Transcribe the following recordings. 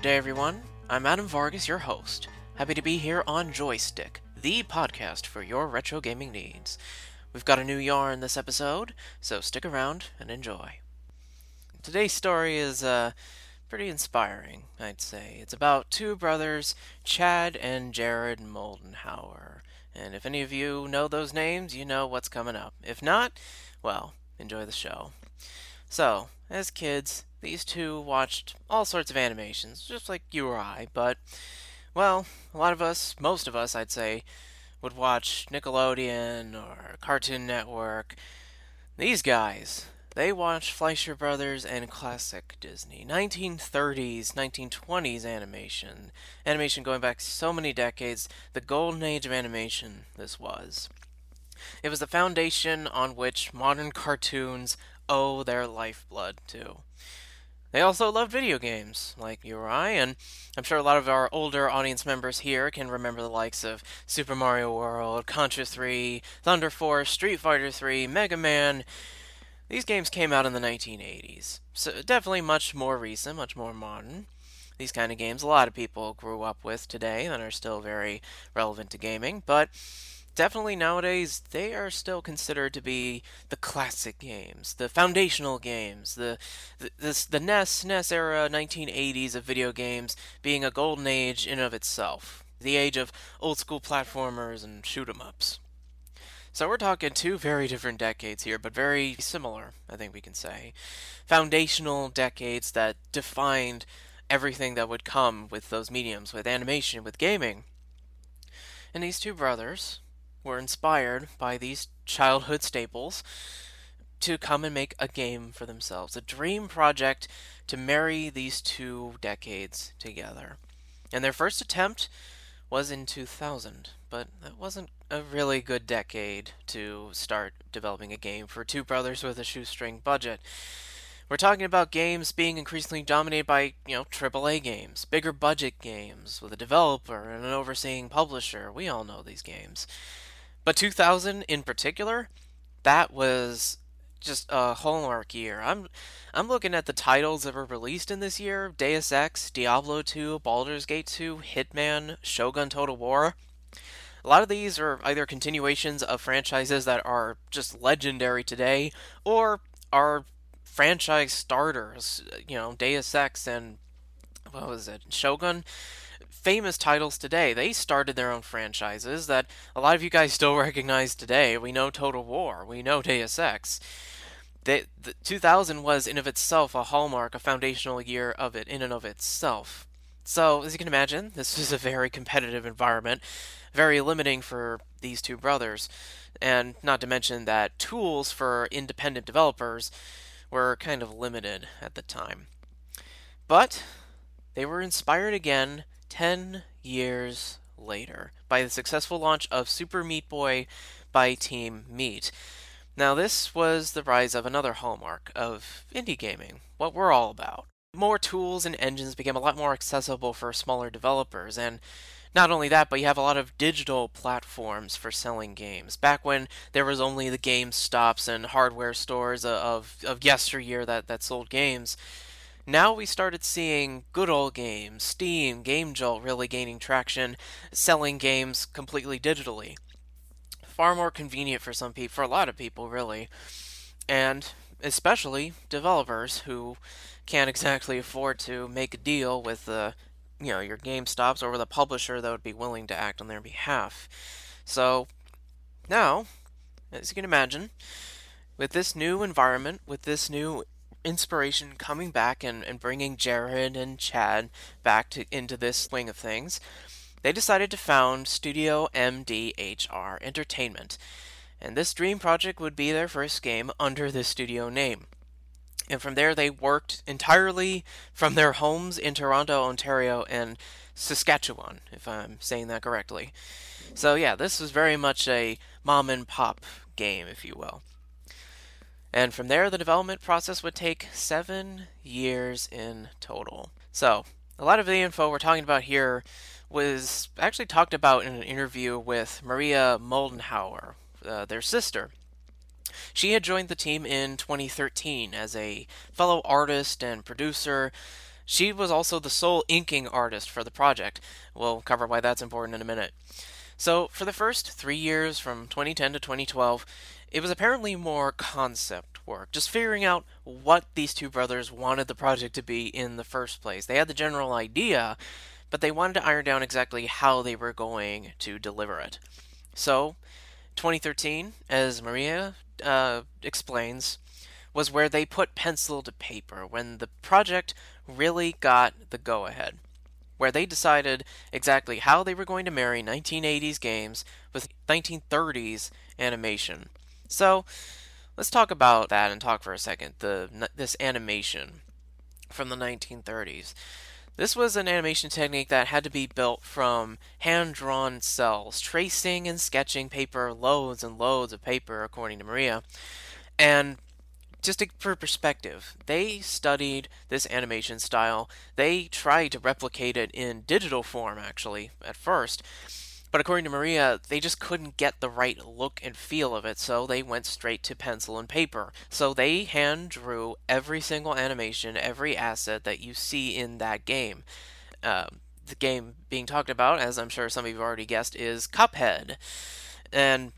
Good day, everyone. I'm Adam Vargas, your host. Happy to be here on Joystick, the podcast for your retro gaming needs. We've got a new yarn this episode, so stick around and enjoy. Today's story is uh, pretty inspiring, I'd say. It's about two brothers, Chad and Jared Moldenhauer. And if any of you know those names, you know what's coming up. If not, well, enjoy the show. So, as kids, these two watched all sorts of animations, just like you or I, but, well, a lot of us, most of us, I'd say, would watch Nickelodeon or Cartoon Network. These guys, they watched Fleischer Brothers and classic Disney. 1930s, 1920s animation. Animation going back so many decades. The golden age of animation, this was. It was the foundation on which modern cartoons owe their lifeblood to. They also loved video games, like you or I, and I'm sure a lot of our older audience members here can remember the likes of Super Mario World, Contra 3, Thunder Force, Street Fighter 3, Mega Man. These games came out in the 1980s, so definitely much more recent, much more modern. These kind of games a lot of people grew up with today and are still very relevant to gaming, but definitely nowadays they are still considered to be the classic games, the foundational games, the the, the, NES NES era 1980s of video games being a golden age in of itself, the age of old school platformers and shoot 'em ups. So we're talking two very different decades here, but very similar, I think we can say. Foundational decades that defined everything that would come with those mediums, with animation, with gaming. And these two brothers, were inspired by these childhood staples to come and make a game for themselves, a dream project to marry these two decades together. And their first attempt was in 2000, but that wasn't a really good decade to start developing a game for two brothers with a shoestring budget. We're talking about games being increasingly dominated by, you know, AAA games, bigger budget games with a developer and an overseeing publisher. We all know these games. But 2000 in particular, that was just a hallmark year. I'm I'm looking at the titles that were released in this year: Deus Ex, Diablo 2, Baldur's Gate 2, Hitman, Shogun Total War. A lot of these are either continuations of franchises that are just legendary today or are franchise starters, you know, Deus Ex and what was it? Shogun famous titles today. They started their own franchises that a lot of you guys still recognize today. We know Total War, we know Deus Ex. The 2000 was in of itself a hallmark, a foundational year of it in and of itself. So, as you can imagine, this was a very competitive environment, very limiting for these two brothers, and not to mention that tools for independent developers were kind of limited at the time. But they were inspired again 10 years later by the successful launch of Super Meat Boy by Team Meat. Now, this was the rise of another hallmark of indie gaming, what we're all about. More tools and engines became a lot more accessible for smaller developers, and not only that, but you have a lot of digital platforms for selling games. Back when there was only the GameStops and hardware stores of, of yesteryear that, that sold games, now we started seeing good old games, Steam, Game Jolt really gaining traction, selling games completely digitally. Far more convenient for some people, for a lot of people, really. And especially developers who can't exactly afford to make a deal with the you know your GameStops or with a publisher that would be willing to act on their behalf. So now, as you can imagine, with this new environment, with this new inspiration coming back and, and bringing Jared and Chad back to, into this swing of things, they decided to found Studio MDHR Entertainment. And this dream project would be their first game under the studio name. And from there, they worked entirely from their homes in Toronto, Ontario, and Saskatchewan, if I'm saying that correctly. So, yeah, this was very much a mom and pop game, if you will. And from there, the development process would take seven years in total. So, a lot of the info we're talking about here was actually talked about in an interview with Maria Moldenhauer, uh, their sister. She had joined the team in 2013 as a fellow artist and producer. She was also the sole inking artist for the project. We'll cover why that's important in a minute. So, for the first three years, from 2010 to 2012, it was apparently more concept work, just figuring out what these two brothers wanted the project to be in the first place. They had the general idea, but they wanted to iron down exactly how they were going to deliver it. So, 2013, as Maria uh, explains, was where they put pencil to paper, when the project really got the go ahead, where they decided exactly how they were going to marry 1980s games with 1930s animation. So, let's talk about that and talk for a second. The this animation from the 1930s. This was an animation technique that had to be built from hand drawn cels, tracing and sketching paper, loads and loads of paper, according to Maria. And just for perspective, they studied this animation style. They tried to replicate it in digital form, actually, at first. But according to Maria, they just couldn't get the right look and feel of it, so they went straight to pencil and paper. So they hand drew every single animation, every asset that you see in that game. Uh, the game being talked about, as I'm sure some of you have already guessed, is Cuphead. And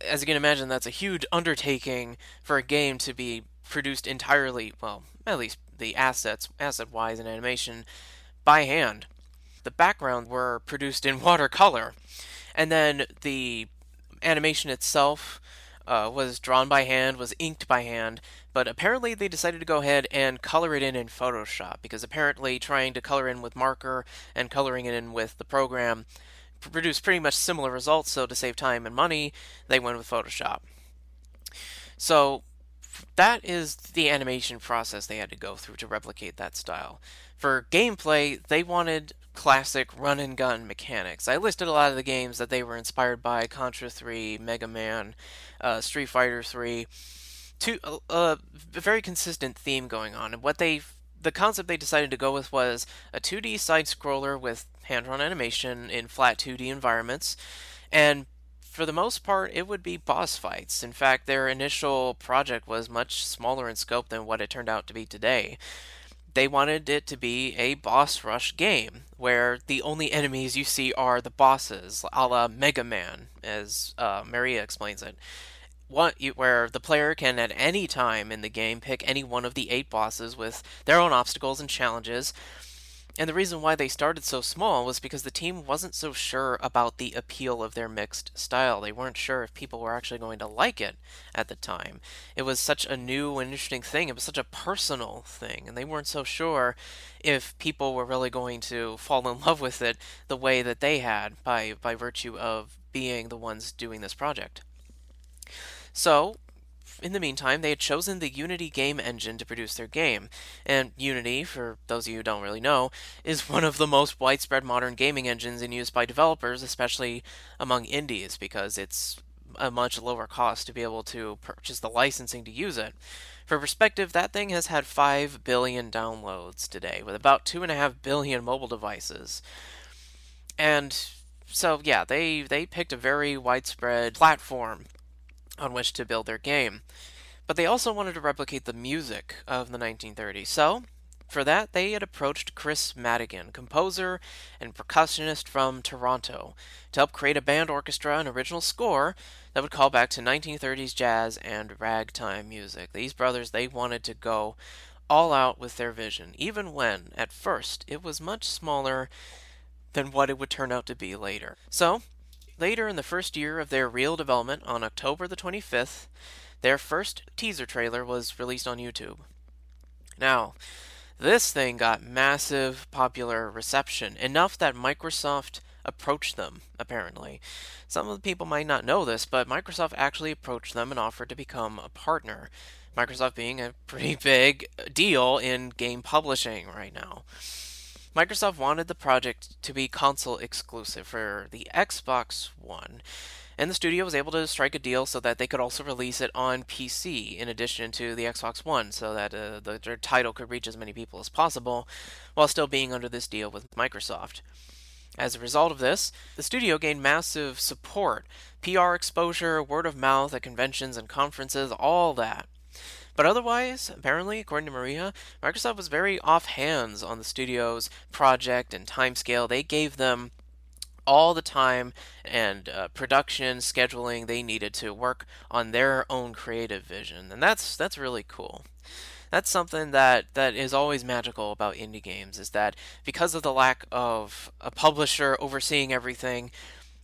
as you can imagine, that's a huge undertaking for a game to be produced entirely, well, at least the assets, asset wise, and animation, by hand the background were produced in watercolor. And then the animation itself uh, was drawn by hand, was inked by hand, but apparently they decided to go ahead and color it in in Photoshop because apparently trying to color in with marker and coloring it in with the program produced pretty much similar results, so to save time and money, they went with Photoshop. So that is the animation process they had to go through to replicate that style. For gameplay, they wanted classic run and gun mechanics. I listed a lot of the games that they were inspired by Contra 3, Mega Man, uh, Street Fighter 3. Two, uh, uh, a very consistent theme going on. And what they the concept they decided to go with was a 2D side scroller with hand drawn animation in flat 2D environments. And for the most part, it would be boss fights. In fact, their initial project was much smaller in scope than what it turned out to be today they wanted it to be a boss rush game where the only enemies you see are the bosses, a la Mega Man, as uh, Maria explains it. Where the player can at any time in the game pick any one of the eight bosses with their own obstacles and challenges, and the reason why they started so small was because the team wasn't so sure about the appeal of their mixed style. They weren't sure if people were actually going to like it at the time. It was such a new and interesting thing. It was such a personal thing, and they weren't so sure if people were really going to fall in love with it the way that they had by by virtue of being the ones doing this project. So, in the meantime, they had chosen the Unity game engine to produce their game. And Unity, for those of you who don't really know, is one of the most widespread modern gaming engines in use by developers, especially among indies, because it's a much lower cost to be able to purchase the licensing to use it. For perspective, that thing has had 5 billion downloads today, with about 2.5 billion mobile devices. And so, yeah, they, they picked a very widespread platform on which to build their game. But they also wanted to replicate the music of the 1930s, so for that they had approached Chris Maddigan, composer and percussionist from Toronto, to help create a band orchestra and original score that would call back to 1930s jazz and ragtime music. These brothers, they wanted to go all out with their vision, even when, at first, it was much smaller than what it would turn out to be later. So, Later in the first year of their real development, on October the 25th, their first teaser trailer was released on YouTube. Now, this thing got massive popular reception, enough that Microsoft approached them, apparently. Some of the people might not know this, but Microsoft actually approached them and offered to become a partner. Microsoft being a pretty big deal in game publishing right now. Microsoft wanted the project to be console exclusive for the Xbox One, and the studio was able to strike a deal so that they could also release it on PC in addition to the Xbox One, so that uh, the, their title could reach as many people as possible, while still being under this deal with Microsoft. As a result of this, the studio gained massive support, PR exposure, word of mouth at conventions and conferences, all that. But otherwise, apparently, according to Maria, Microsoft was very off hands on the studio's project and timescale. They gave them all the time and uh, production scheduling they needed to work on their own creative vision, and that's that's really cool. That's something that that is always magical about indie games is that because of the lack of a publisher overseeing everything,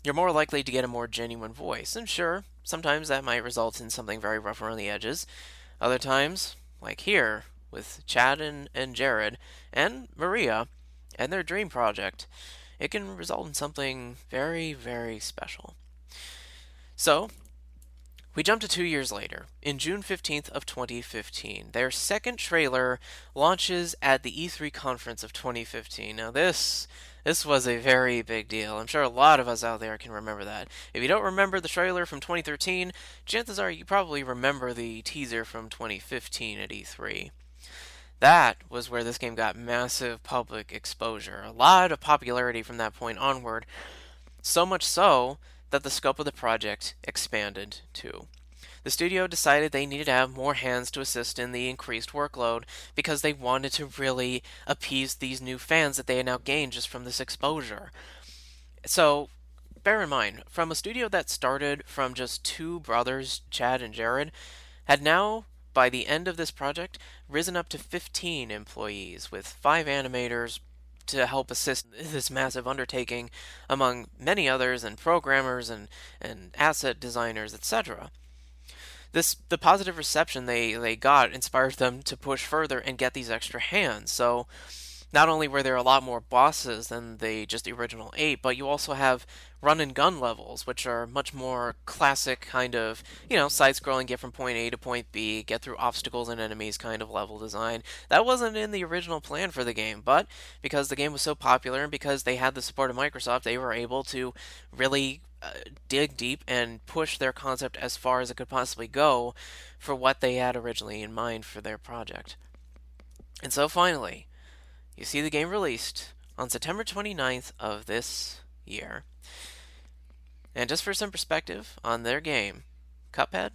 you're more likely to get a more genuine voice. And sure, sometimes that might result in something very rough around the edges. Other times, like here with Chad and, and Jared and Maria and their dream project, it can result in something very, very special. So, we jump to two years later, in June 15th of 2015. Their second trailer launches at the E3 conference of 2015. Now this this was a very big deal. I'm sure a lot of us out there can remember that. If you don't remember the trailer from 2013, chances are you probably remember the teaser from 2015 at E3. That was where this game got massive public exposure, a lot of popularity from that point onward, so much so that the scope of the project expanded too. The studio decided they needed to have more hands to assist in the increased workload because they wanted to really appease these new fans that they had now gained just from this exposure. So, bear in mind, from a studio that started from just two brothers, Chad and Jared, had now by the end of this project, risen up to 15 employees, with five animators to help assist this massive undertaking, among many others, and programmers and, and asset designers, etc. This the positive reception they, they got inspired them to push further and get these extra hands. So not only were there a lot more bosses than the just the original eight, but you also have run and gun levels, which are much more classic kind of, you know, side scrolling, get from point A to point B, get through obstacles and enemies kind of level design. That wasn't in the original plan for the game, but because the game was so popular and because they had the support of Microsoft, they were able to really uh, dig deep and push their concept as far as it could possibly go for what they had originally in mind for their project. And so finally, you see the game released on September 29th of this year. And just for some perspective on their game, Cuphead,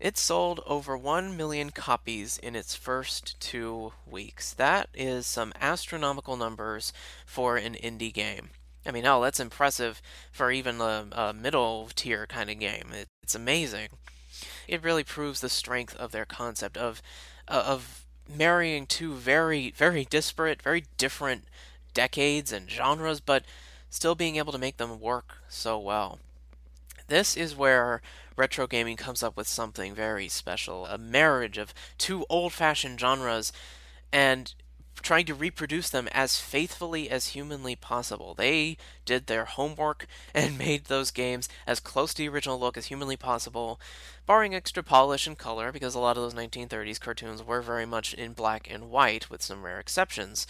it sold over 1 million copies in its first two weeks. That is some astronomical numbers for an indie game. I mean, hell, that's impressive for even a, a middle tier kind of game. It, it's amazing. It really proves the strength of their concept of uh, of marrying two very, very disparate, very different decades and genres, but still being able to make them work so well. This is where retro gaming comes up with something very special a marriage of two old fashioned genres and trying to reproduce them as faithfully as humanly possible. They did their homework and made those games as close to the original look as humanly possible, barring extra polish and color, because a lot of those 1930s cartoons were very much in black and white, with some rare exceptions.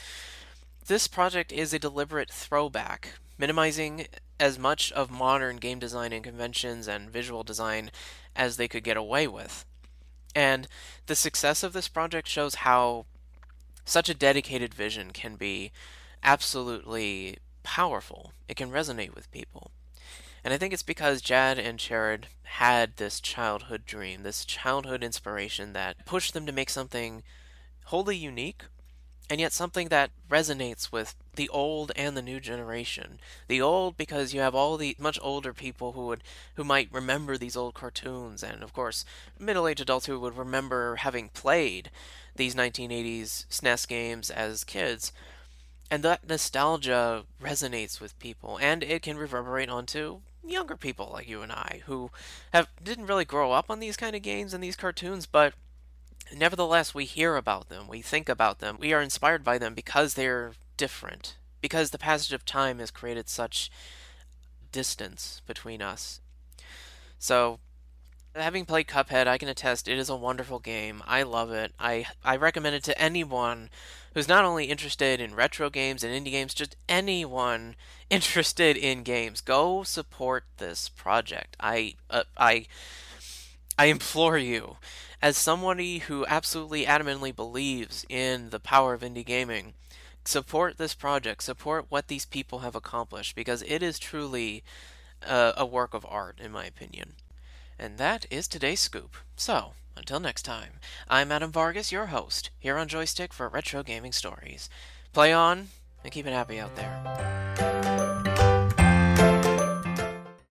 This project is a deliberate throwback, minimizing as much of modern game design and conventions and visual design as they could get away with. And the success of this project shows how such a dedicated vision can be absolutely powerful. It can resonate with people. And I think it's because Chad and Jared had this childhood dream, this childhood inspiration that pushed them to make something wholly unique, and yet something that resonates with the old and the new generation. The old because you have all the much older people who would who might remember these old cartoons, and of course middle-aged adults who would remember having played these 1980s SNES games as kids. And that nostalgia resonates with people, and it can reverberate onto younger people like you and I who have didn't really grow up on these kind of games and these cartoons, but nevertheless we hear about them, we think about them, we are inspired by them because they're different. Because the passage of time has created such distance between us. So Having played Cuphead, I can attest it is a wonderful game. I love it. I I recommend it to anyone who's not only interested in retro games and indie games, just anyone interested in games. Go support this project. I uh, I I implore you, as somebody who absolutely adamantly believes in the power of indie gaming, support this project. Support what these people have accomplished because it is truly a, work of art, in my opinion. And that is today's scoop. So, until next time, I'm Adam Vargas, your host, here on Joystick for Retro Gaming Stories. Play on and keep it happy out there.